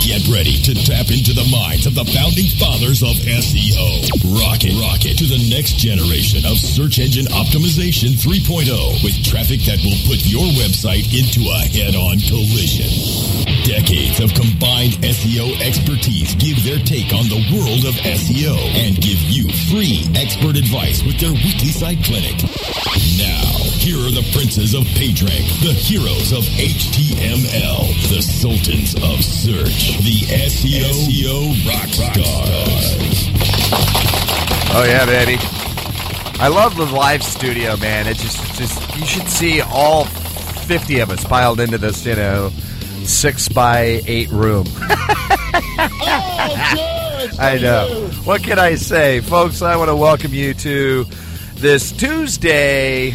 Get ready to tap into the minds of the founding fathers of SEO. Rocket, rocket to the next generation of search engine optimization 3.0 with traffic that will put your website into a head-on collision. Decades of combined SEO expertise give their take on the world of SEO and give you free expert advice with their weekly site clinic. Now, here are the princes of PageRank, the heroes of HTML, the sultans of search, the SEO, SEO rock stars. Oh yeah, baby. I love the live studio, man. It just, just you should see all fifty of us piled into this, you know, six by eight room. Oh, I know. What can I say, folks? I want to welcome you to this Tuesday,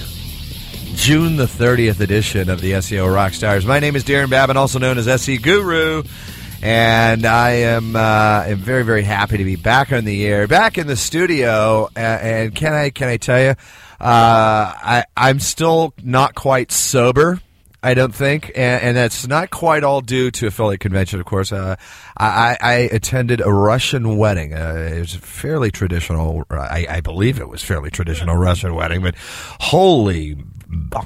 June the thirtieth edition of the SEO Rockstars. My name is Darren Babin, also known as SE Guru. And I am uh, am very very happy to be back on the air, back in the studio. And, can I can I tell you, uh, I I'm still not quite sober. I don't think, and, and that's not quite all due to affiliate convention. Of course, uh, I, I attended a Russian wedding. Uh, it was a fairly traditional. I, I believe it was fairly traditional Russian wedding, but holy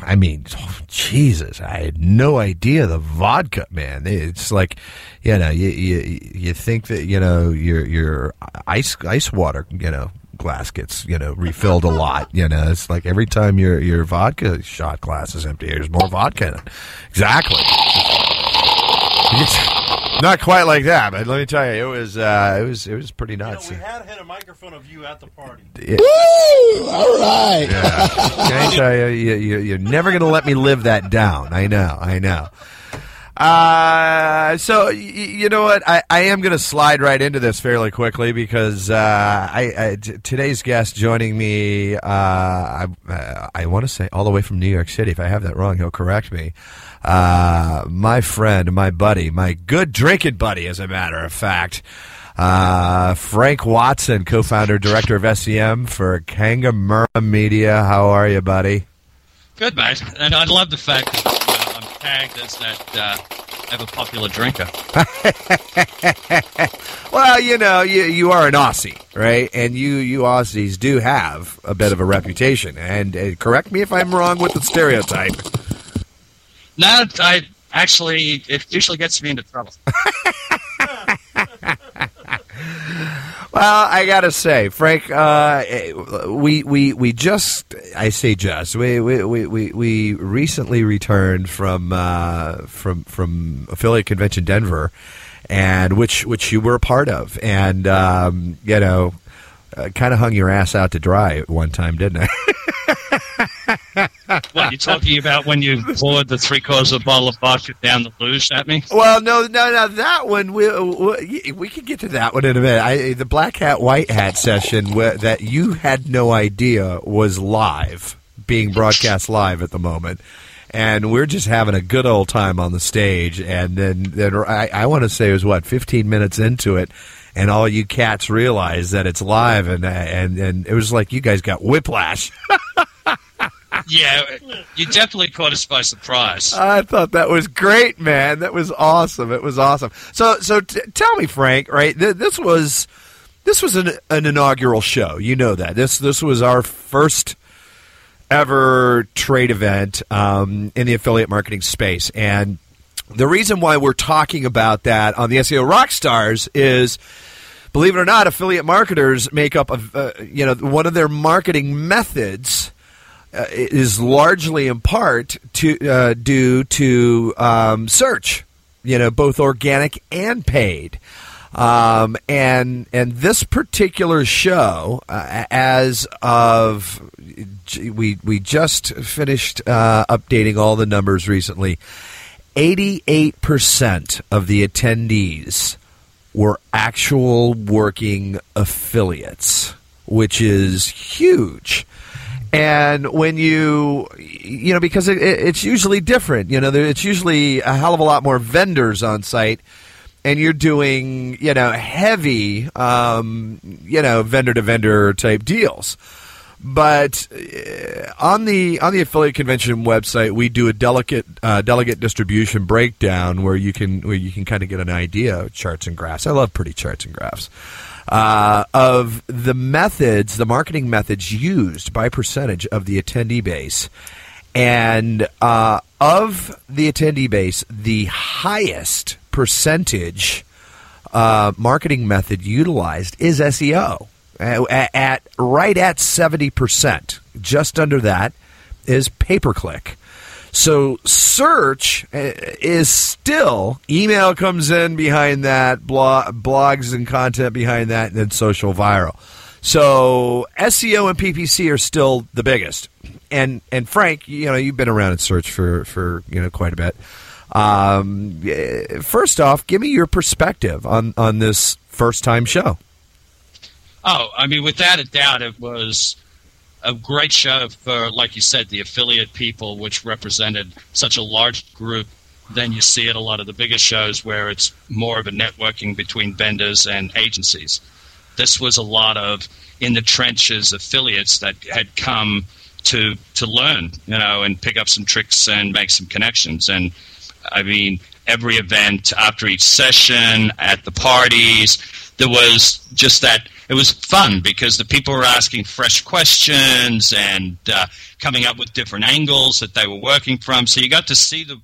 I mean, Jesus, I had no idea the vodka, man. It's like, you know, you you, you think that you know your your ice ice water, you know, glass gets you know refilled a lot. You know, it's like every time your your vodka shot glass is empty, there's more vodka in it. Exactly. Not quite like that, but let me tell you, it was uh, it was it was pretty nuts. You know, we had had a microphone of you at the party. Woo! All right. Yeah. Can I tell you, you, you you're never going to let me live that down. I know, I know. Uh, so y- you know what? I, I am going to slide right into this fairly quickly because uh, I, I t- today's guest joining me. Uh, I uh, I want to say all the way from New York City. If I have that wrong, he'll correct me. Uh, my friend, my buddy, my good drinking buddy, as a matter of fact. Uh, Frank Watson, co-founder, director of SEM for Kangamurra Media. How are you, buddy? Good, mate. And I love the fact that uh, I'm tagged as that uh, ever popular drinker. Well, you know, you you are an Aussie, right? And you you Aussies do have a bit of a reputation. And uh, correct me if I'm wrong with the stereotype. No, I actually, it usually gets me into trouble. Well, I gotta say, Frank, uh, we we we just I say just we we, we, we, recently returned from uh, from from affiliate convention Denver, and which which you were a part of, and um, you know, uh, kind of hung your ass out to dry at one time, didn't I? What, you talking about when you poured the three quarters of a bottle of vodka down the luge at me? Well, no, no, no. That one we we, we can get to that one in a minute. I, the black hat, white hat session where, that you had no idea was live, being broadcast live at the moment, and we're just having a good old time on the stage. And then, then I, I want to say it was what fifteen minutes into it. And all you cats realize that it's live, and and and it was like you guys got whiplash. Yeah, you definitely caught us by surprise. I thought that was great, man. That was awesome. It was awesome. So, so t- tell me, Frank. Right, th- this was this was an, an inaugural show. You know that this this was our first ever trade event um, in the affiliate marketing space, and the reason why we're talking about that on the SEO Rockstars is. Believe it or not, affiliate marketers make up a uh, you know one of their marketing methods uh, is largely in part to uh, due to um, search, you know, both organic and paid. Um, and and this particular show, uh, as of we we just finished uh, updating all the numbers recently. Eighty eight percent of the attendees were actual working affiliates, which is huge. And when you, you know, because it, it's usually different, you know, it's usually a hell of a lot more vendors on site, and you're doing, you know, heavy, um, you know, vendor to vendor type deals. But uh, on the on the affiliate convention website, we do a delicate uh, delegate distribution breakdown where you can where you can kind of get an idea of charts and graphs. I love pretty charts and graphs uh, of the methods, the marketing methods used by percentage of the attendee base, and uh, of the attendee base, the highest percentage uh, marketing method utilized is SEO at, at right at 70%. Just under that is pay per click. So search uh, is still email comes in behind that, blog, blogs and content behind that, and then social viral. So SEO and PPC are still the biggest. And and Frank, you know you've been around in search for for you know quite a bit. Um, first off, give me your perspective on on this first time show. Oh, I mean, without a doubt, it was a great show for, like you said, the affiliate people, which represented such a large group Then you see at a lot of the bigger shows where it's more of a networking between vendors and agencies. This was a lot of in the trenches affiliates that had come to to learn, you know, and pick up some tricks and make some connections. And I mean, every event after each session at the parties, there was just that it was fun because the people were asking fresh questions and uh, coming up with different angles that they were working from. So you got to see the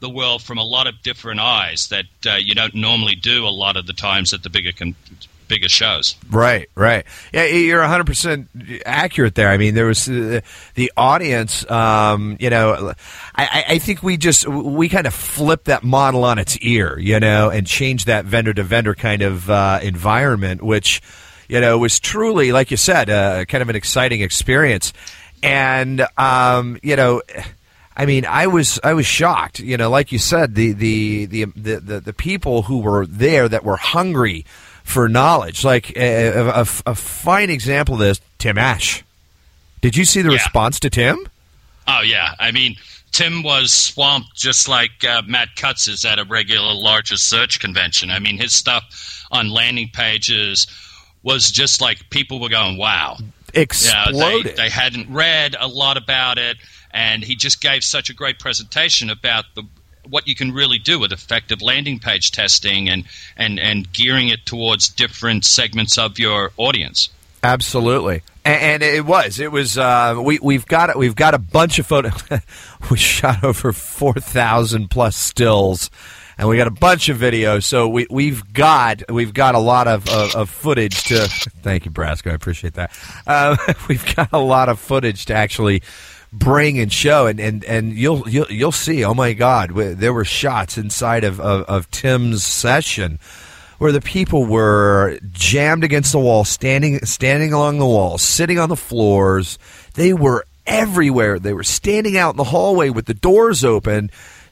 the world from a lot of different eyes that uh, you don't normally do a lot of the times at the bigger con- bigger shows. Right, right. Yeah, you're 100 percent accurate there. I mean, there was uh, the audience. Um, you know, I, I, think we just we kind of flipped that model on its ear, you know, and changed that vendor to vendor kind of uh, environment, which you know, it was truly, like you said, uh, kind of an exciting experience. And, um, you know, I mean, I was I was shocked. You know, like you said, the the the the, the, the people who were there that were hungry for knowledge. Like a, a, a fine example of this, Tim Ash. Did you see the yeah. response to Tim? Oh yeah, I mean. Tim was swamped just like uh, Matt Cutts is at a regular larger search convention. I mean, his stuff on landing pages, was just like people were going, "Wow!" Exploded. You know, they, they hadn't read a lot about it, and he just gave such a great presentation about the what you can really do with effective landing page testing and and and gearing it towards different segments of your audience. Absolutely, and, and it was it was uh, we we've got it we've got a bunch of photos. we shot over four thousand plus stills and we got a bunch of videos. So we we've got we've got a lot of, of, of footage to. Thank you, Brasco. I appreciate that. Uh, we've got a lot of footage to actually bring and show, and, and, and you'll you'll you'll see. Oh my God, there were shots inside of, of, of Tim's session where the people were jammed against the wall, standing standing along the walls, sitting on the floors. They were everywhere. They were standing out in the hallway with the doors open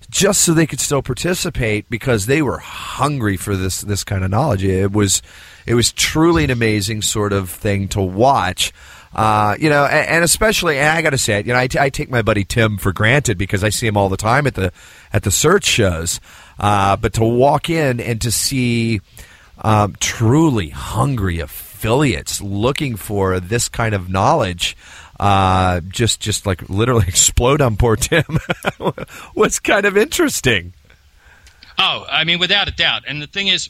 just so they could still participate because they were hungry for this this kind of knowledge. It was it was truly an amazing sort of thing to watch. Uh, you know, and, and, especially, and I got to say it. You know, I, t- I take my buddy Tim for granted because I see him all the time at the at the search shows. Uh, but to walk in and to see um, truly hungry affiliates looking for this kind of knowledge uh, just just like literally explode on poor Tim was kind of interesting. Oh, I mean, without a doubt. And the thing is,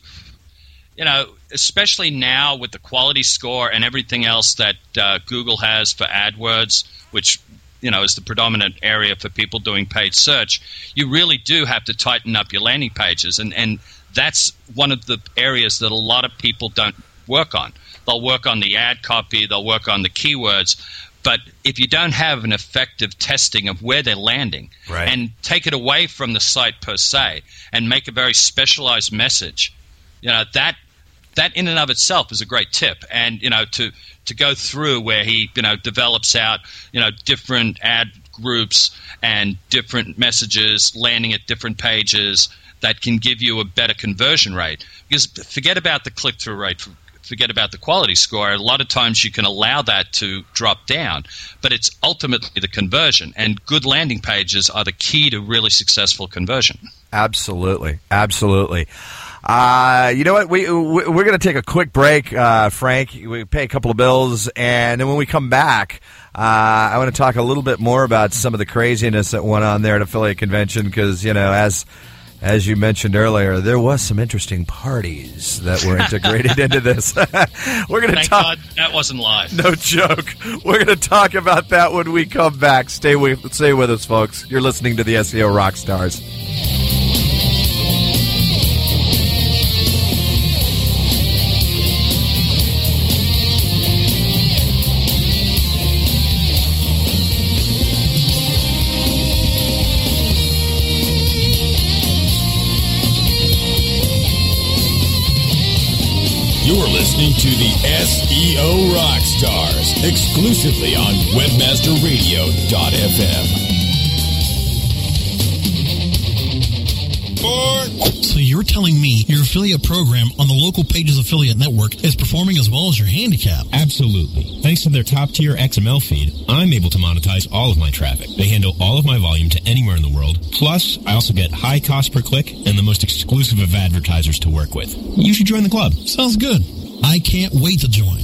you know, especially now with the quality score and everything else that uh, Google has for AdWords, which you know is the predominant area for people doing paid search, you really do have to tighten up your landing pages, and and that's one of the areas that a lot of people don't work on. They'll work on the ad copy, they'll work on the keywords, but if you don't have an effective testing of where they're landing right. and take it away from the site per se and make a very specialized message, you know, that that in and of itself is a great tip. And, you know, to to go through where he, you know, develops out, you know, different ad groups and different messages landing at different pages, that can give you a better conversion rate. Because forget about the click through rate, forget about the quality score. A lot of times you can allow that to drop down, but it's ultimately the conversion. And good landing pages are the key to really successful conversion. Absolutely, absolutely. Uh, you know what? We we're going to take a quick break, uh, Frank. We pay a couple of bills, and then when we come back, uh, I want to talk a little bit more about some of the craziness that went on there at affiliate convention. Because you know, as as you mentioned earlier, there was some interesting parties that were integrated into this. we're going to talk. God that wasn't live. No joke. We're going to talk about that when we come back. Stay with stay with us, folks. You're listening to the SEO Rock listening to the SEO Rockstars exclusively on WebmasterRadio.fm. So you're telling me your affiliate program on the local pages affiliate network is performing as well as your handicap? Absolutely. Thanks to their top tier XML feed, I'm able to monetize all of my traffic. They handle all of my volume to anywhere in the world. Plus, I also get high cost per click and the most exclusive of advertisers to work with. You should join the club. Sounds good. I can't wait to join.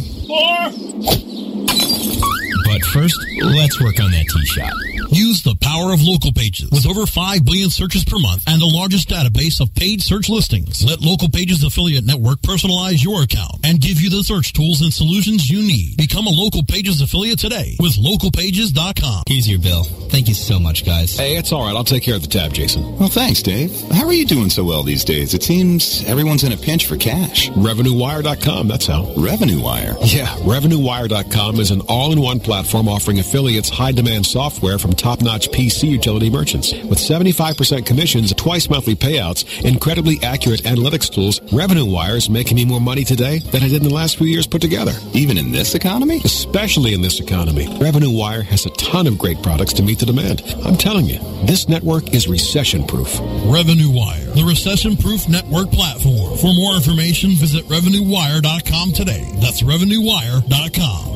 But first, let's work on that tee shot. Use the power of local pages. With over 5 billion searches per month and the largest database of paid search listings, let Local Pages Affiliate Network personalize your account and give you the search tools and solutions you need. Become a Local Pages affiliate today with localpages.com. Here's your bill. Thank you so much, guys. Hey, it's all right. I'll take care of the tab, Jason. Well, thanks, Dave. How are you doing so well these days? It seems everyone's in a pinch for cash. RevenueWire.com, that's how. Revenue Wire? Yeah, RevenueWire.com is an all-in-one platform offering affiliates high-demand software from top-notch PC utility merchants. With 75% commissions, twice monthly payouts, incredibly accurate analytics tools, Revenue Wire is making me more money today than I did in the last few years put together. Even in this economy? Especially in this economy. Revenue Wire has a ton of great products to meet the demand. I'm telling you, this network is recession-proof. Revenue Wire, the recession-proof network platform. For more information, visit RevenueWire.com today. That's RevenueWire.com.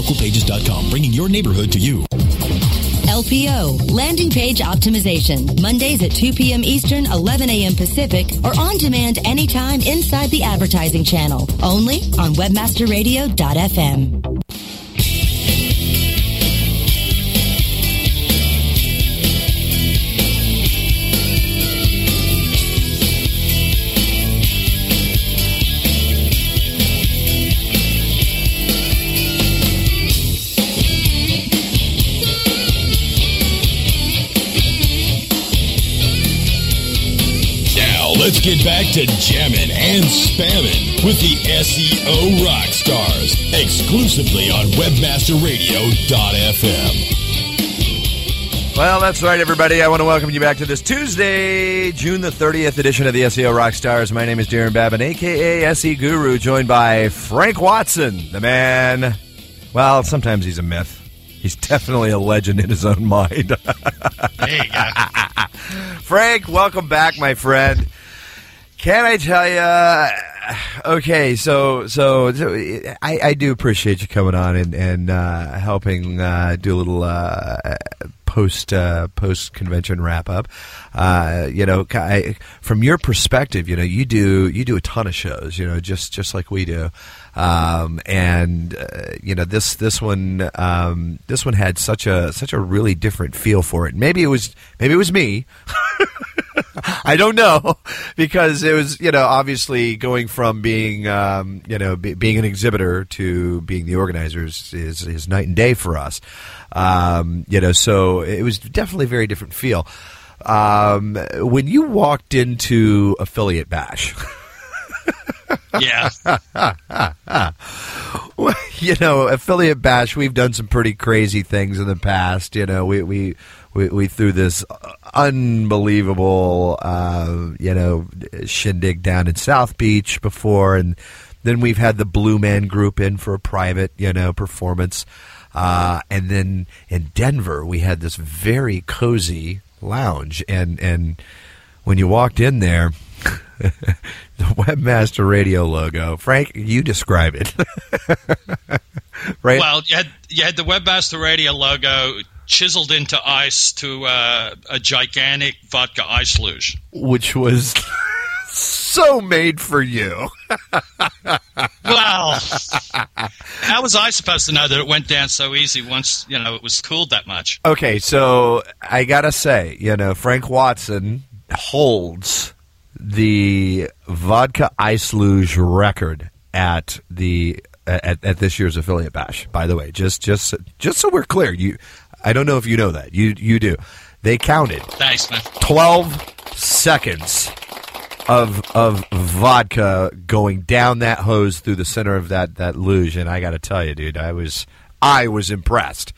Localpages.com, bringing your neighborhood to you. LPO, Landing Page Optimization, Mondays at 2 p.m. Eastern, 11 a.m. Pacific, or on demand anytime inside the advertising channel, only on webmasterradio.fm. Let's get back to jamming and spamming with the SEO rock stars exclusively on webmasterradio.fm. Well, that's right, everybody. I want to welcome you back to this Tuesday, June the 30th edition of the SEO Rock Stars. My name is Darren Babin, aka SE Guru, joined by Frank Watson, the man. Well, sometimes he's a myth. He's definitely a legend in his own mind. there. Frank, welcome back, my friend. Can I tell you? Okay, so so, so I, I, do appreciate you coming on and and uh, helping uh, do a little uh, post post convention wrap up. Uh, you know, I, from your perspective, you know, you do you do a ton of shows. You know, just just like we do. Um, and uh, you know this this one um, this one had such a such a really different feel for it. Maybe it was maybe it was me. I don't know because it was you know obviously going from being um, you know be, being an exhibitor to being the organizers is is night and day for us. Um, you know, so it was definitely a very different feel. Um, when you walked into Affiliate Bash. yeah. you know, Affiliate Bash, we've done some pretty crazy things in the past. You know, we, we, we, we threw this unbelievable, uh, you know, shindig down in South Beach before, and then we've had the Blue Man Group in for a private, you know, performance. Uh, and then in Denver, we had this very cozy lounge, and and when you walked in there, the Webmaster Radio logo. Frank, you describe it. right? Well, you had you had the Webmaster Radio logo chiseled into ice to uh, a gigantic vodka ice luge, which was so made for you. well, how was I supposed to know that it went down so easy once you know it was cooled that much? Okay, so I gotta say, you know, Frank Watson holds the vodka ice luge record at the at, at this year's affiliate bash. By the way, just just just so we're clear, you I don't know if you know that you you do. They counted. Thanks, man. Twelve seconds of of vodka going down that hose through the center of that that luge, and I got to tell you, dude, I was I was impressed.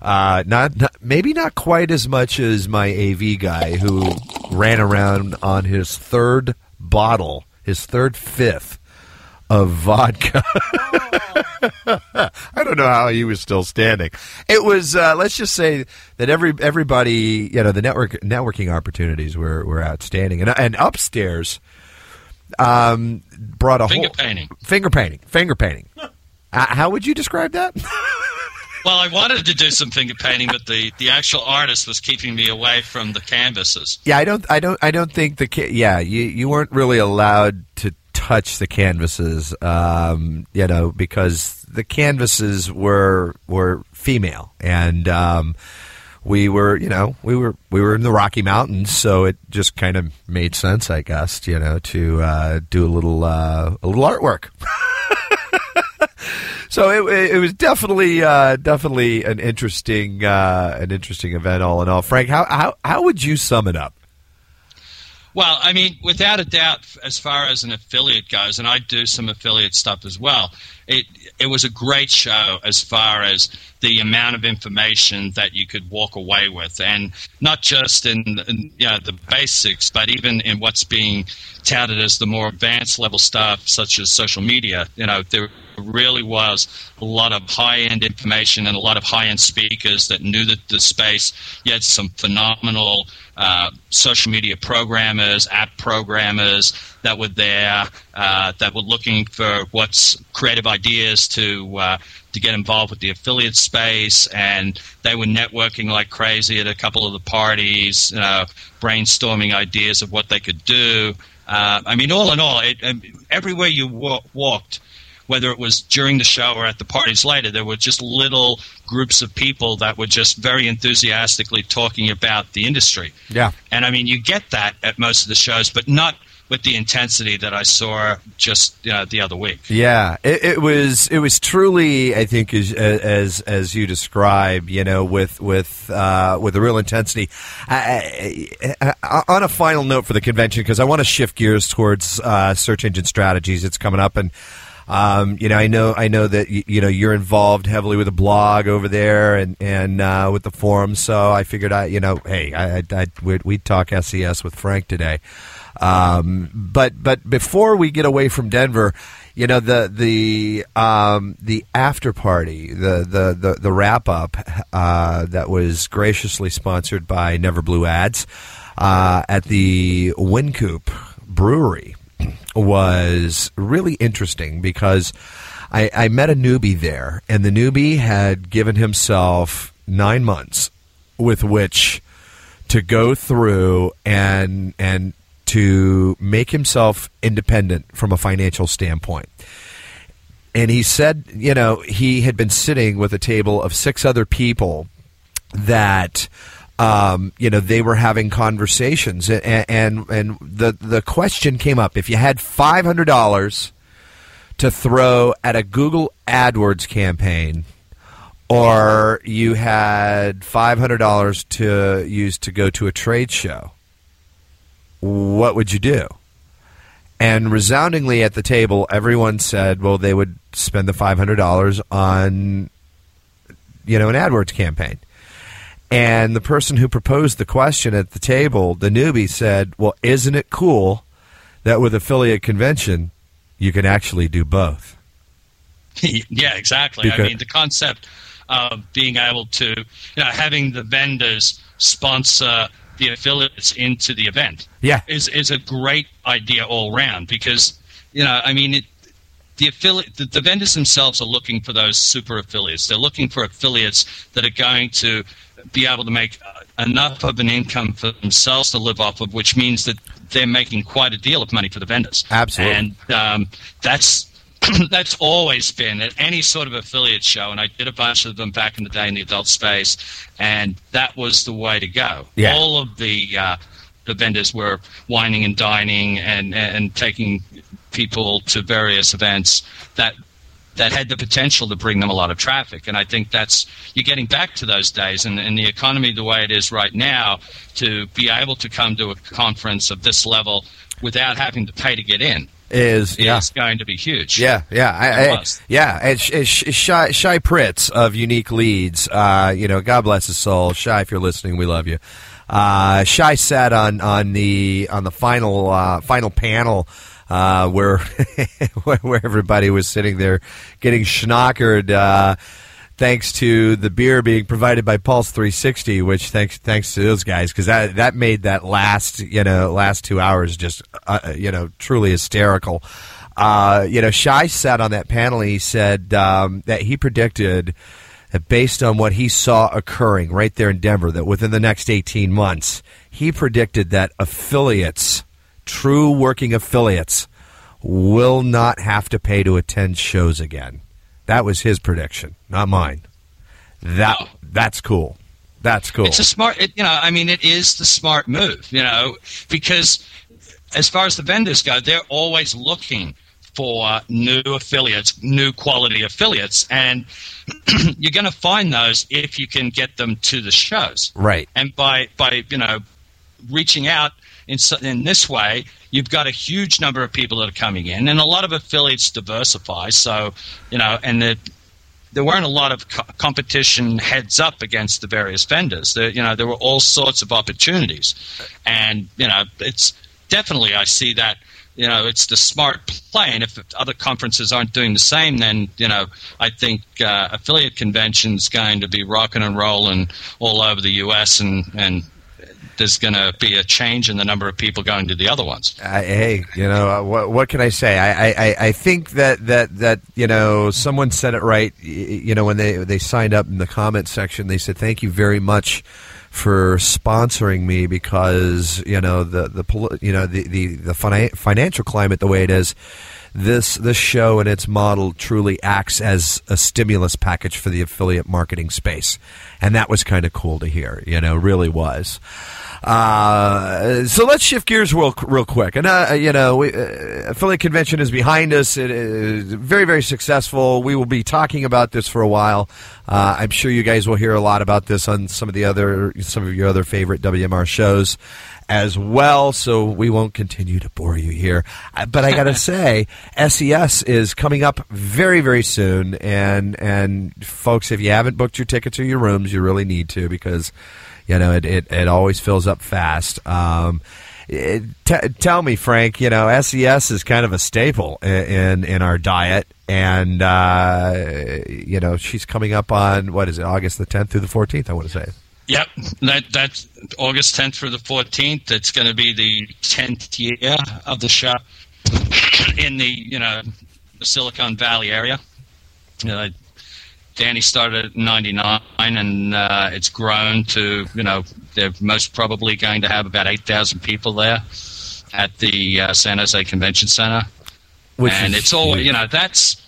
Uh, not, not, maybe not quite as much as my AV guy who ran around on his third bottle, his third fifth of vodka. I don't know how he was still standing. It was uh, let's just say that every everybody, you know, the network networking opportunities were, were outstanding, and and upstairs um, brought a finger whole painting, finger painting, finger painting. uh, how would you describe that? Well, I wanted to do some finger painting, but the, the actual artist was keeping me away from the canvases. Yeah, I don't, I don't, I don't think the yeah you you weren't really allowed to touch the canvases, um, you know, because the canvases were were female, and um, we were, you know, we were we were in the Rocky Mountains, so it just kind of made sense, I guess, you know, to uh, do a little uh, a little artwork. so it, it was definitely uh, definitely an interesting uh, an interesting event all in all. Frank, how, how how would you sum it up? Well, I mean, without a doubt, as far as an affiliate goes, and I do some affiliate stuff as well. It it was a great show as far as the amount of information that you could walk away with, and not just in, in you know, the basics, but even in what's being touted as the more advanced level stuff, such as social media. You know, there really was a lot of high end information and a lot of high end speakers that knew the, the space. You had some phenomenal uh, social media programmers, app programmers that were there, uh, that were looking for what's creative ideas to uh, to get involved with the affiliate space, and they were networking like crazy at a couple of the parties, brainstorming ideas of what they could do. Uh, I mean, all in all, it, everywhere you wa- walked whether it was during the show or at the parties later, there were just little groups of people that were just very enthusiastically talking about the industry. Yeah. And I mean, you get that at most of the shows, but not with the intensity that I saw just uh, the other week. Yeah, it, it, was it was truly, I think, as as as you describe, you know, with with uh, with a real intensity. I, I, on a final note for the convention, because I want to shift gears towards uh, search engine strategies. It's coming up, and um, you know, I know, I know that you, know you're involved heavily with a blog over there and and uh, with the forum. So I figured, I, you know, hey, I, I, we'd, we'd talk SES with Frank today. Um, but but before we get away from Denver, you know the the um, the after party, the the the, the wrap up uh, that was graciously sponsored by Neverblue Ads uh, at the Wynkoop Brewery was really interesting because I, I met a newbie there, and the newbie had given himself nine months with which to go through and and to make himself independent from a financial standpoint. And he said, you know, he had been sitting with a table of six other people that um, you know, they were having conversations, and, and and the the question came up: if you had five hundred dollars to throw at a Google AdWords campaign, or you had five hundred dollars to use to go to a trade show, what would you do? And resoundingly at the table, everyone said, "Well, they would spend the five hundred dollars on, you know, an AdWords campaign." And the person who proposed the question at the table, the newbie, said, "Well, isn't it cool that with affiliate convention, you can actually do both?" yeah, exactly. Because- I mean, the concept of being able to, you know, having the vendors sponsor the affiliates into the event, Yeah. is is a great idea all round because, you know, I mean, it, the affiliate, the, the vendors themselves are looking for those super affiliates. They're looking for affiliates that are going to be able to make enough of an income for themselves to live off of, which means that they're making quite a deal of money for the vendors. Absolutely. And um, that's that's always been at any sort of affiliate show, and I did a bunch of them back in the day in the adult space, and that was the way to go. Yeah. All of the uh, the vendors were whining and dining and and taking people to various events that that had the potential to bring them a lot of traffic. And I think that's you're getting back to those days and, and the economy the way it is right now to be able to come to a conference of this level without having to pay to get in Is yeah. is going to be huge. Yeah, yeah, I, I, yeah. And Sh- Sh- Shy, Shy Pritz of Unique Leads, uh, you know, God bless his soul. Shy, if you're listening, we love you. Uh, Shy sat on on the on the final uh, final panel. Uh, where where everybody was sitting there getting schnockered, uh, thanks to the beer being provided by Pulse 360, which thanks thanks to those guys because that that made that last you know last two hours just uh, you know truly hysterical. Uh, you know, Shy sat on that panel. And he said um, that he predicted that based on what he saw occurring right there in Denver, that within the next 18 months, he predicted that affiliates, true working affiliates, will not have to pay to attend shows again. That was his prediction, not mine. That that's cool. That's cool. It's a smart, it, you know, I mean, it is the smart move, you know, because as far as the vendors go, they're always looking for new affiliates, new quality affiliates, and you're going to find those if you can get them to the shows. Right. And by by you know reaching out in so- in this way, you've got a huge number of people that are coming in, and a lot of affiliates diversify. So you know, and the there weren't a lot of co- competition heads up against the various vendors. There, you know, there were all sorts of opportunities, and you know, it's definitely I see that. You know, it's the smart play, and if other conferences aren't doing the same, then you know, I think uh, affiliate conventions going to be rocking and rolling all over the U.S. and and there's going to be a change in the number of people going to the other ones. I, hey, you know uh, what? What can I say? I, I, I think that, that that you know someone said it right. You know when they they signed up in the comment section, they said thank you very much for sponsoring me because you know the the you know the the, the fina- financial climate the way it is. This this show and its model truly acts as a stimulus package for the affiliate marketing space, and that was kind of cool to hear. You know, really was. Uh, so let's shift gears real, real quick. And, uh, you know, we, uh, affiliate convention is behind us. It is very, very successful. We will be talking about this for a while. Uh, I'm sure you guys will hear a lot about this on some of the other, some of your other favorite WMR shows as well. So we won't continue to bore you here. Uh, But I got to say, SES is coming up very, very soon. And, and folks, if you haven't booked your tickets or your rooms, you really need to because you know, it, it, it always fills up fast. Um, it, t- tell me, Frank, you know, SES is kind of a staple in, in, our diet. And, uh, you know, she's coming up on, what is it, August the 10th through the 14th, I want to say. Yep, that that's August 10th through the 14th. It's going to be the 10th year of the show in the you know Silicon Valley area. Danny started at '99, and uh, it's grown to you know they're most probably going to have about 8,000 people there at the uh, San Jose Convention Center. Which and it's all huge. you know that's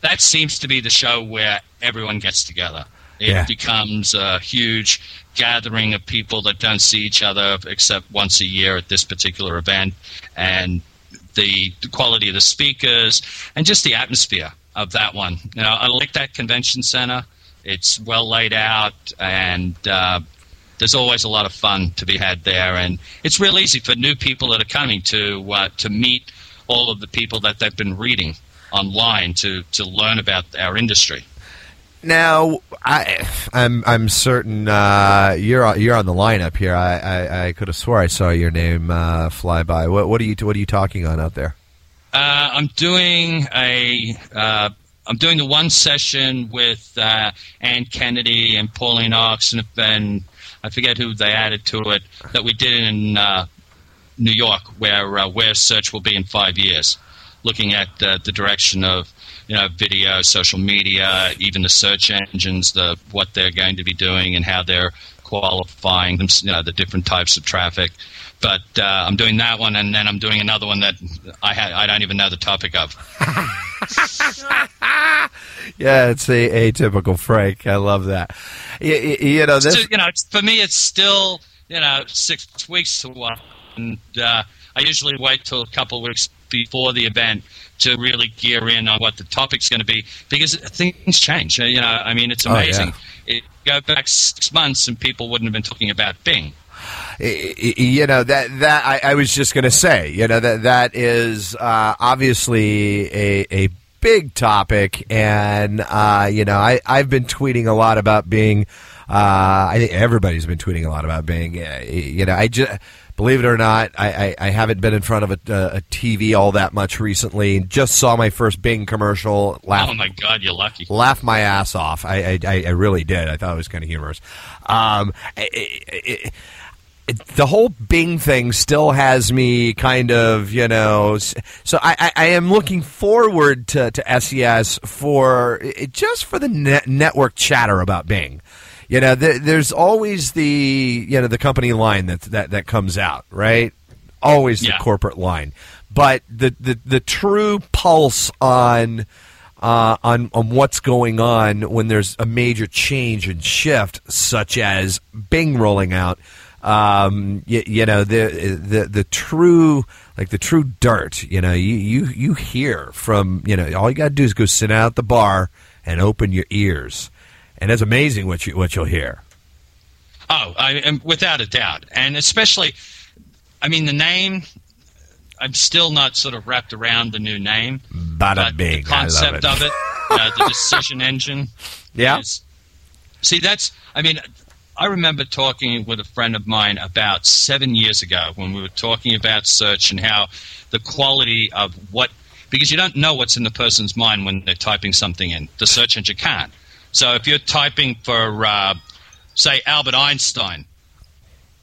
that seems to be the show where everyone gets together. It Yeah. becomes a huge gathering of people that don't see each other except once a year at this particular event, and the, the quality of the speakers and just the atmosphere of that one. You know, I like that convention center. It's well laid out, and uh, there's always a lot of fun to be had there. And it's real easy for new people that are coming to uh, to meet all of the people that they've been reading online to to learn about our industry. Now, I, I'm I'm certain uh, you're you're on the lineup here. I, I, I could have swore I saw your name uh, fly by. What, what are you What are you talking on out there? Uh, I'm doing a uh, I'm doing the one session with uh, Anne Kennedy and Pauline Ox and, and I forget who they added to it that we did in uh, New York, where uh, where search will be in five years, looking at uh, the direction of you know video, social media, even the search engines, the what they're going to be doing and how they're qualifying them, you know, the different types of traffic. But uh, I'm doing that one, and then I'm doing another one that I ha- I don't even know the topic of. yeah, it's a atypical Frank. I love that. You, you know, this. You know, for me, it's still you know six weeks away, and uh, I usually wait till a couple of weeks before the event to really gear in on what the topic's going to be because things change. You know, I mean, it's amazing. Oh, yeah. it, go back six months and people wouldn't have been talking about Bing. You know that that I, I was just going to say. You know that that is uh, obviously a, a big topic, and uh, you know I I've been tweeting a lot about Bing. Uh, I think everybody's been tweeting a lot about Bing. You know, I just believe it or not, I, I, I haven't been in front of a, a, TV all that much recently. Just saw my first Bing commercial. Laugh, oh my god, you're lucky! Laugh my ass off. I I, I really did. I thought it was kind of humorous. Um, it, it, the whole Bing thing still has me kind of, you know. So I, I am looking forward to, to SES for just for the net network chatter about Bing. You know, there's always the you know the company line that that that comes out, right? Always the yeah. corporate line, but the the the true pulse on. Uh, on on what's going on when there's a major change and shift, such as Bing rolling out, um, you, you, know the the the true like the true dirt. You know, you you you hear from you know all you got to do is go sit out at the bar and open your ears, and it's amazing what you what you'll hear. Oh, I am without a doubt, and especially, I mean the name. I'm still not sort of wrapped around the new name. Bada bing, the concept it. of it, uh, the decision engine. Yeah. Is, see, that's. I mean, I remember talking with a friend of mine about seven years ago when we were talking about search and how the quality of what, because you don't know what's in the person's mind when they're typing something in. The search engine can't. So if you're typing for, uh, say, Albert Einstein,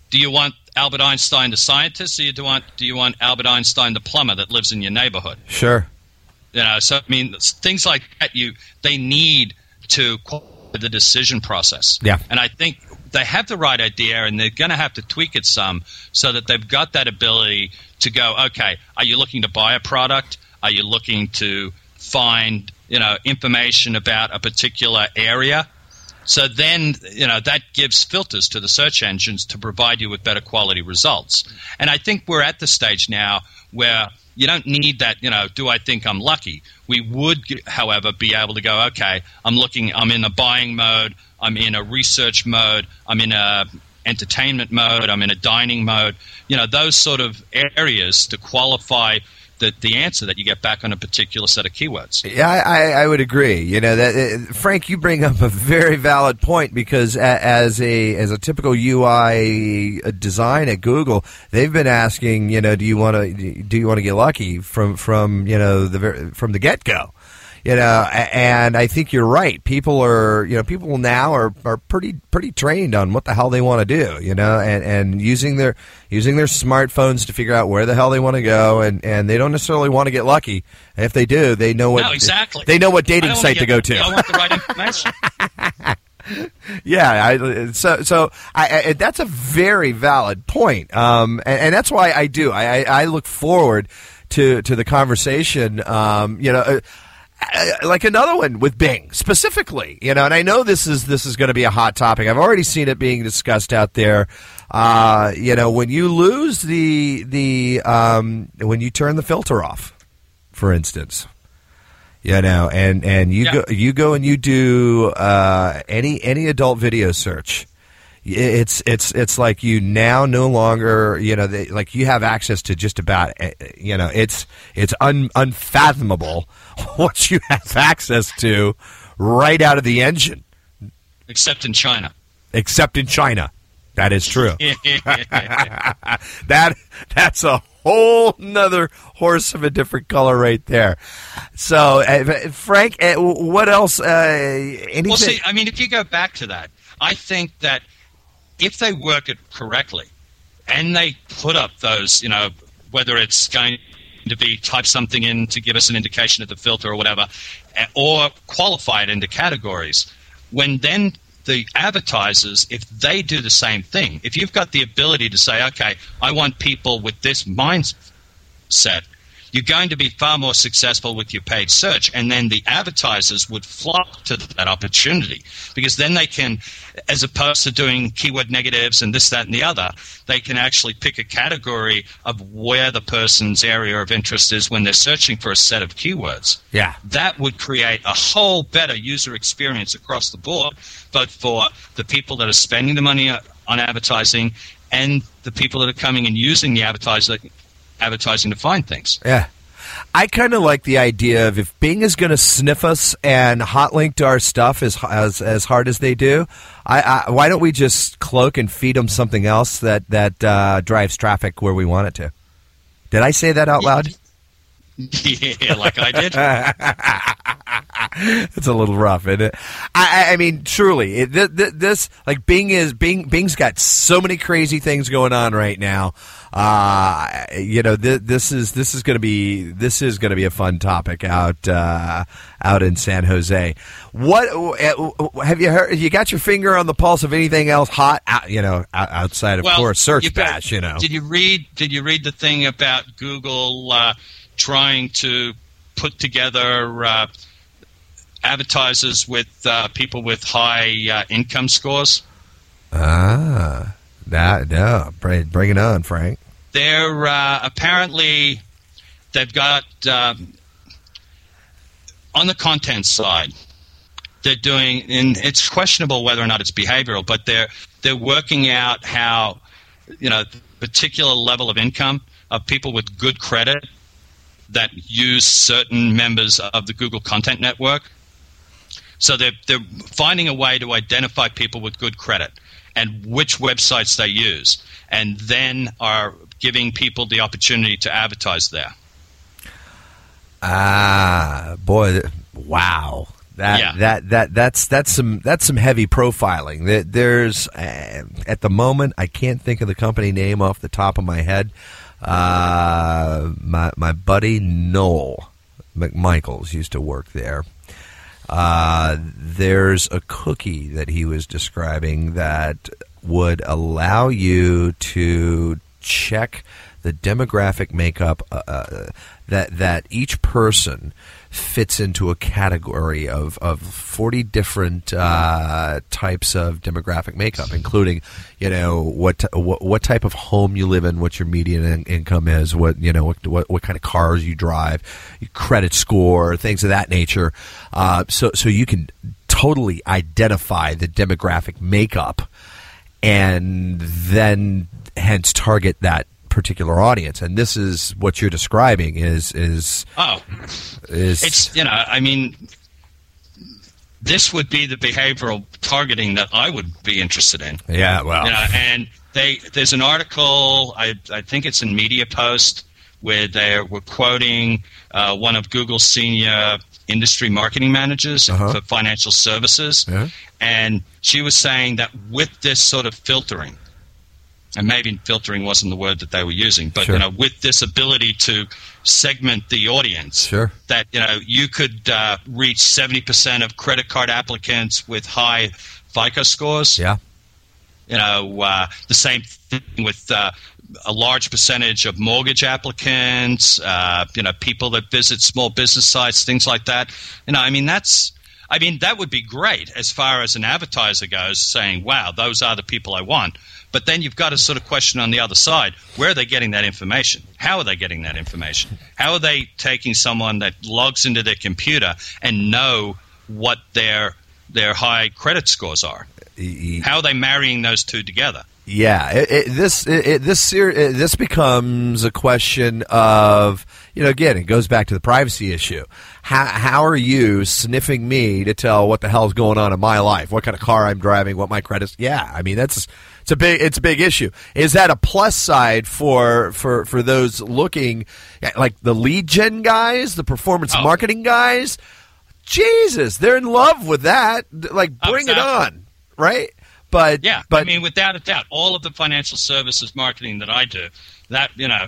do you want Albert Einstein the scientist, or do you want do you want Albert Einstein the plumber that lives in your neighborhood? Sure. You know, so I mean, things like that. You they need to the decision process. Yeah. And I think they have the right idea and they're going to have to tweak it some so that they've got that ability to go, okay, are you looking to buy a product? Are you looking to find, you know, information about a particular area? So then, you know, that gives filters to the search engines to provide you with better quality results. And I think we're at the stage now where you don't need that, you know, do I think I'm lucky? We would, however, be able to go, okay, I'm looking, I'm in a buying mode, I'm in a research mode, I'm in a entertainment mode, I'm in a dining mode. You know, those sort of areas to qualify the, the answer that you get back on a particular set of keywords. Yeah, I, I would agree. You know that uh, Frank, you bring up a very valid point because as a as a typical UI design at Google, they've been asking, you know, do you want to do you want to get lucky from from you know the from the get go you know, and I think you're right. People are, you know, people now are, are pretty pretty trained on what the hell they want to do, you know, and, and using their using their smartphones to figure out where the hell they want to go, and, and they don't necessarily want to get lucky. if they do, they know what no, exactly. they know what dating site to, to go to. I want the right information. yeah, I, so so I, I, that's a very valid point, um, and, and, that's why I do. I, I, look forward to to the conversation. Um, you know, uh, like another one with Bing specifically, you know, and I know this is this is going to be a hot topic. I've already seen it being discussed out there. Uh, you know, when you lose the the um, when you turn the filter off, for instance, You know, and and you go you go and you do uh, any any adult video search. It's it's it's like you now no longer you know they, like you have access to just about eh, you know it's it's un, unfathomable what you have access to right out of the engine. Except in China. Except in China, that is true. that that's a whole nother horse of a different color right there. So, uh, Frank, uh, what else? Uh, anything? Well, see, I mean, if you go back to that, I think that if they work it correctly and they put up those, you know, whether it's going to be type something in to give us an indication of the filter or whatever, eh, or qualify it into categories, when then the advertisers, if they do the same thing, if you've got the ability to say, okay, I want people with this mindset, you're going to be far more successful with your paid search. And then the advertisers would flock to that opportunity because then they can, as opposed to doing keyword negatives and this, that, and the other, they can actually pick a category of where the person's area of interest is when they're searching for a set of keywords. Yeah. That would create a whole better user experience across the board, both for the people that are spending the money on advertising and the people that are coming and using the advertising advertising to find things. Yeah. I kind of like the idea of if Bing is going to sniff us and hot link to our stuff as as, as hard as they do, I, I, why don't we just cloak and feed them something else that that uh, drives traffic where we want it to? Did I say that out loud? yeah, like I did. it's a little rough, isn't it? I, I mean, truly, it, th- th- this like Bing is Bing. Bing's got so many crazy things going on right now. Uh, you know, th- this is this is going to be this is going to be a fun topic out uh, out in San Jose. What uh, have you heard? You got your finger on the pulse of anything else hot? Out, you know, outside of well, course, search you bash. You know, did you read? Did you read the thing about Google uh, trying to put together? Uh, advertisers with uh, people with high uh, income scores. Ah, that no, bring, bring it on, Frank. They're uh, apparently they've got um, on the content side. They're doing, and it's questionable whether or not it's behavioral, but they're they're working out how you know particular level of income of people with good credit that use certain members of the Google Content Network. So they're, they're finding a way to identify people with good credit and which websites they use, and then are giving people the opportunity to advertise there. Ah, boy, wow. That Yeah. that that that's that's some that's some heavy profiling. There's uh, at the moment I can't think of the company name off the top of my head. Uh, my my buddy Noel McMichaels used to work there. Uh, there's a cookie that he was describing that would allow you to check the demographic makeup uh, uh, that that each person fits into a category of, of 40 different uh, types of demographic makeup, including, you know, what, what what type of home you live in, what your median in- income is, what you know, what, what, what kind of cars you drive, credit score, things of that nature. Uh, so so you can totally identify the demographic makeup, and then hence target that particular audience. And this is what you're describing is is Oh, is it's you know, I mean, this would be the behavioral targeting that I would be interested in. Yeah, well. You know, and they there's an article I I think it's in Media Post where they were quoting uh, one of Google's senior industry marketing managers Uh-huh. for financial services, Yeah. and she was saying that with this sort of filtering, and maybe filtering wasn't the word that they were using, but Sure. you know, with this ability to segment the audience, Sure. that you know you could uh, reach seventy percent of credit card applicants with high FICO scores. Yeah. You know, uh, the same thing with uh, a large percentage of mortgage applicants. Uh, you know, people that visit small business sites, things like that. You know, I mean, that's. I mean, that would be great as far as an advertiser goes, saying, wow, those are the people I want. But then you've got to sort of question on the other side where are they getting that information? How are they getting that information? How are they taking someone that logs into their computer and know what their their high credit scores are? How are they marrying those two together? Yeah, it, it, this it, this this becomes a question of you know again it goes back to the privacy issue. How how are you sniffing me to tell what the hell's going on in my life? What kind of car I'm driving? What my credits? Yeah, I mean that's it's a big it's a big issue. Is that a plus side for for for those looking eh, like the lead gen guys, the performance Oh. marketing guys? Jesus, they're in love with that. Like oh, bring it on, right? But Yeah, but I mean, without a doubt, all of the financial services marketing that I do, that you know,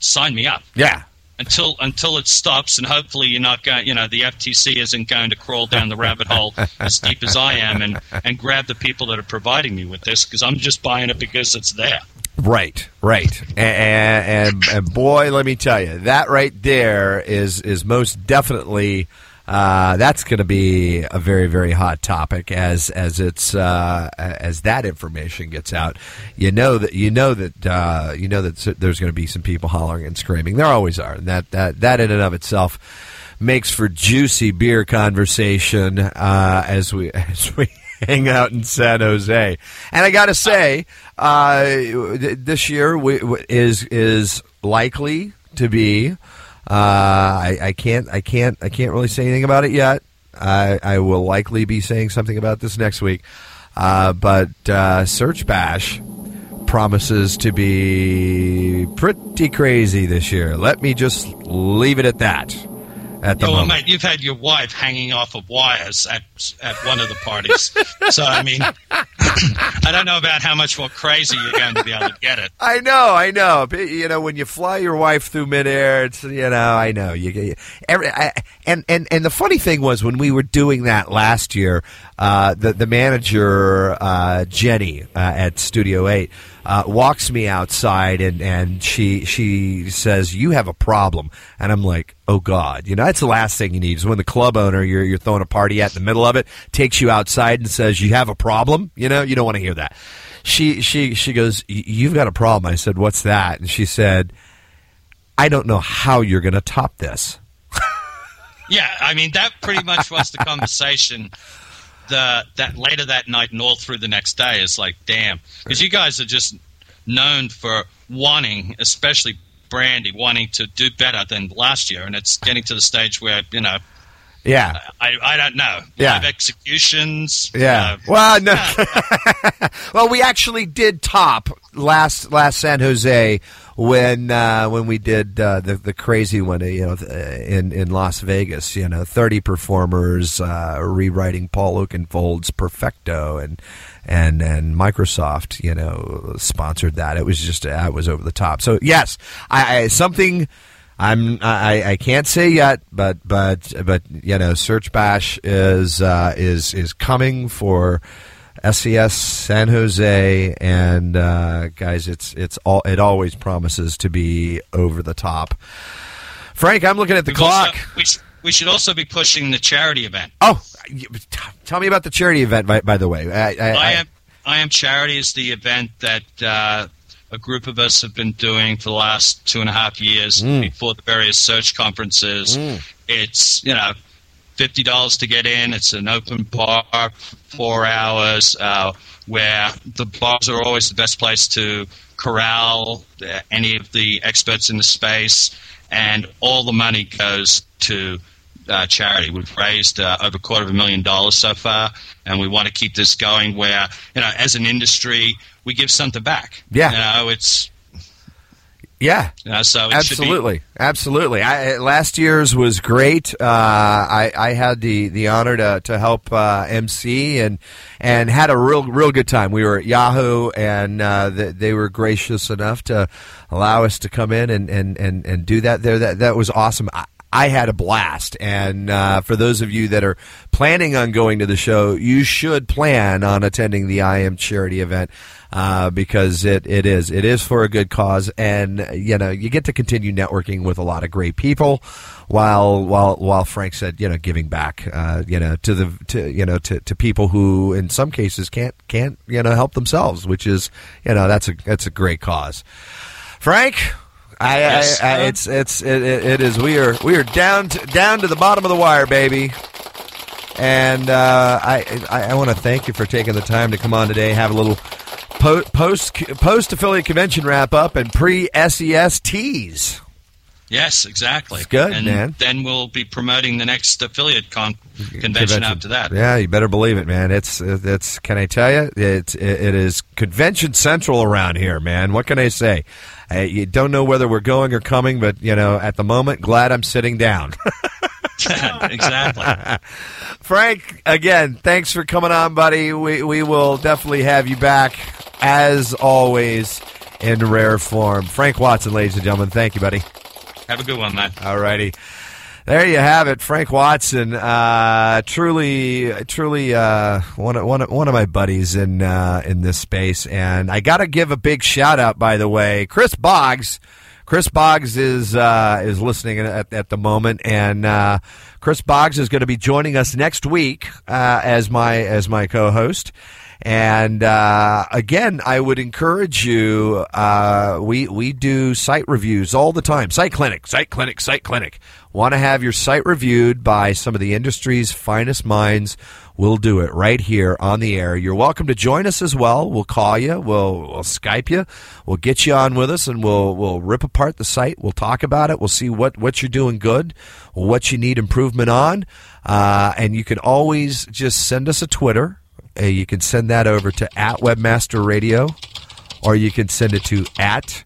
sign me up yeah. Until until it stops, and hopefully you're not going. You know, the FTC isn't going to crawl down the rabbit hole as deep as I am and and grab the people that are providing me with this because I'm just buying it because it's there. Right, right, and, and and boy, let me tell you, that right there is is most definitely uh, that's going to be a very very hot topic as as it's uh, as that information gets out. You know that you know that uh, you know that there's going to be some people hollering and screaming. There always are, and that that that in and of itself makes for juicy beer conversation uh, as we as we hang out in San Jose. And I got to say, uh, th- this year we, is is likely to be. Uh, I, I can't I can't I can't really say anything about it yet. I, I will likely be saying something about this next week. Uh, but uh, Search Bash promises to be pretty crazy this year. Let me just leave it at that. At the Yeah, well, mate, you've had your wife hanging off of wires at at one of the parties, so I mean, I don't know about how much more crazy you're going to be able to get it. I know, I know. You know, when you fly your wife through midair, it's you know, I know you. you every, I, and and and the funny thing was when we were doing that last year, uh, the the manager uh, Jenny uh, at Studio Eight uh, walks me outside and and she she says you have a problem, and I'm like, oh God, you know that's the last thing you need. Is when the club owner you're you're throwing a party at in the middle of it takes you outside and says you have a problem. You know, you don't want to hear that. She she she goes you've got a problem. I said what's that? And she said i don't know how you're going to top this. Yeah, I mean that pretty much was the conversation. The that later that night and all through the next day is like, damn, because you guys are just known for wanting, especially Brandy, wanting to do better than last year, and it's getting to the stage where you know, yeah. I I don't know, Yeah. live executions, yeah. uh, well no. well we actually did top last last san jose when uh, when we did uh, the the crazy one uh, you know uh, in in Las Vegas you know 30 performers uh, rewriting Paul Oakenfold's Perfecto and and and Microsoft you know sponsored that. It was just uh, it was over the top. So yes I, I something I'm I, I can't say yet, but but but you know, Search Bash is uh, is is coming for SES San Jose, and uh, guys, it's it's all it always promises to be over the top. Frank, I'm looking at the we've also- clock. we, sh- we should also be pushing the charity event. Oh, t- tell me about the charity event. By, by the way, I, I, I I- am I am charity is the event that uh, a group of us have been doing for the last two and a half years Mm. before the various search conferences. It's you know fifty dollars to get in. It's an open bar, for four hours, uh, where the bars are always the best place to corral uh, any of the experts in the space, and all the money goes to uh, charity. We've raised uh, over a quarter of a million dollars so far, and we want to keep this going. Where you know, as an industry, we give something back. Yeah. you know, it's yeah, so it should be- absolutely, absolutely. I, last year's was great. Uh, I, I had the, the honor to, to help uh, MC and and had a real real good time. We were at Yahoo, and uh, th- they were gracious enough to allow us to come in and, and, and, and do that there. That that was awesome. I, I had a blast. And uh, for those of you that are planning on going to the show, you should plan on attending the I Am charity event. Uh, because it, it is it is for a good cause, and you know you get to continue networking with a lot of great people, while while while Frank said you know giving back, uh, you know to the to you know to, to people who in some cases can't can't you know help themselves, which is you know that's a that's a great cause. Frank, I, Yes, I, I, it's it's it, it is we are we are down to, down to the bottom of the wire, baby. And uh, I I, I want to thank you for taking the time to come on today, have a little po- post post affiliate convention wrap up and pre SES tease. Yes, exactly. Good, and man. Then we'll be promoting the next affiliate con- convention, after that. Yeah, you better believe it, man. It's it's. Can I tell you? It's it, it is convention central around here, man. What can I say? I, you don't know whether we're going or coming, but you know, at the moment, glad I'm sitting down. exactly. Frank, again, thanks for coming on, buddy. We we will definitely have you back as always in rare form. Frank Watson, ladies and gentlemen, thank you, buddy. Have a good one, man. All righty. There you have it, Frank Watson. Uh, truly, truly uh, one of one of, one of my buddies in uh, in this space, and I got to give a big shout out. By the way, Chris Boggs. Chris Boggs is uh, is listening at, at the moment, and uh, Chris Boggs is going to be joining us next week uh, as my as my co-host. And uh, again, I would encourage you. Uh, we we do site reviews all the time. Site clinic, site clinic, site clinic. Want to have your site reviewed by some of the industry's finest minds? We'll do it right here on the air. You're welcome to join us as well. We'll call you. We'll we'll Skype you. We'll get you on with us, and we'll we'll rip apart the site. We'll talk about it. We'll see what what you're doing good, what you need improvement on, uh, and you can always just send us a Twitter. Uh, you can send that over to at Webmaster Radio, or you can send it to at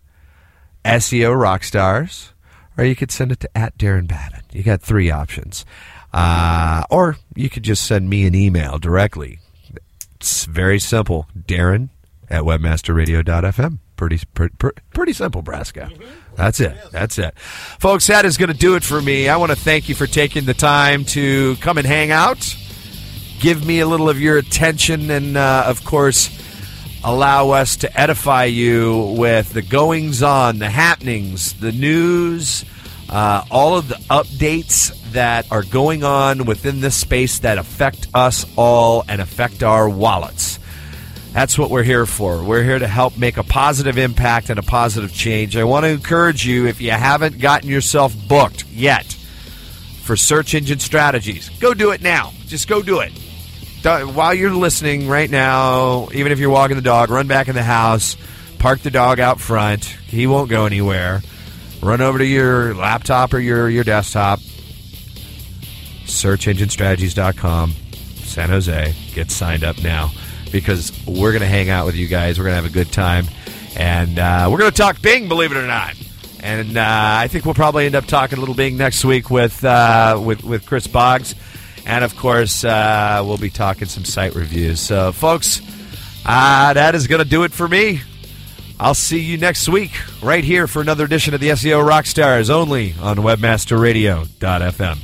SEO Rockstars, or you could send it to at Daron Babin. You got three options. Uh, or you could just send me an email directly. It's very simple. Daron at webmasterradio.fm. Pretty, pretty, pretty simple, Brasco. That's it. That's it. Folks, that is going to do it for me. I want to thank you for taking the time to come and hang out, give me a little of your attention, and, uh, of course, allow us to edify you with the goings on, the happenings, the news, uh, all of the updates that are going on within this space that affect us all and affect our wallets. That's what we're here for. We're here to help make a positive impact and a positive change. I want to encourage you if you haven't gotten yourself booked yet for search engine strategies, go do it now. Just go do it. While you're listening right now, even if you're walking the dog, run back in the house, park the dog out front. He won't go anywhere. Run over to your laptop or your, your desktop, searchenginestrategies.com, San Jose. Get signed up now because we're going to hang out with you guys. We're going to have a good time. And uh, we're going to talk Bing, believe it or not. And uh, I think we'll probably end up talking a little Bing next week with, uh, with, with Chris Boggs. And of course, uh, we'll be talking some site reviews. So, folks, uh, that is going to do it for me. I'll see you next week right here for another edition of the SEO Rockstars only on webmasterradio.fm.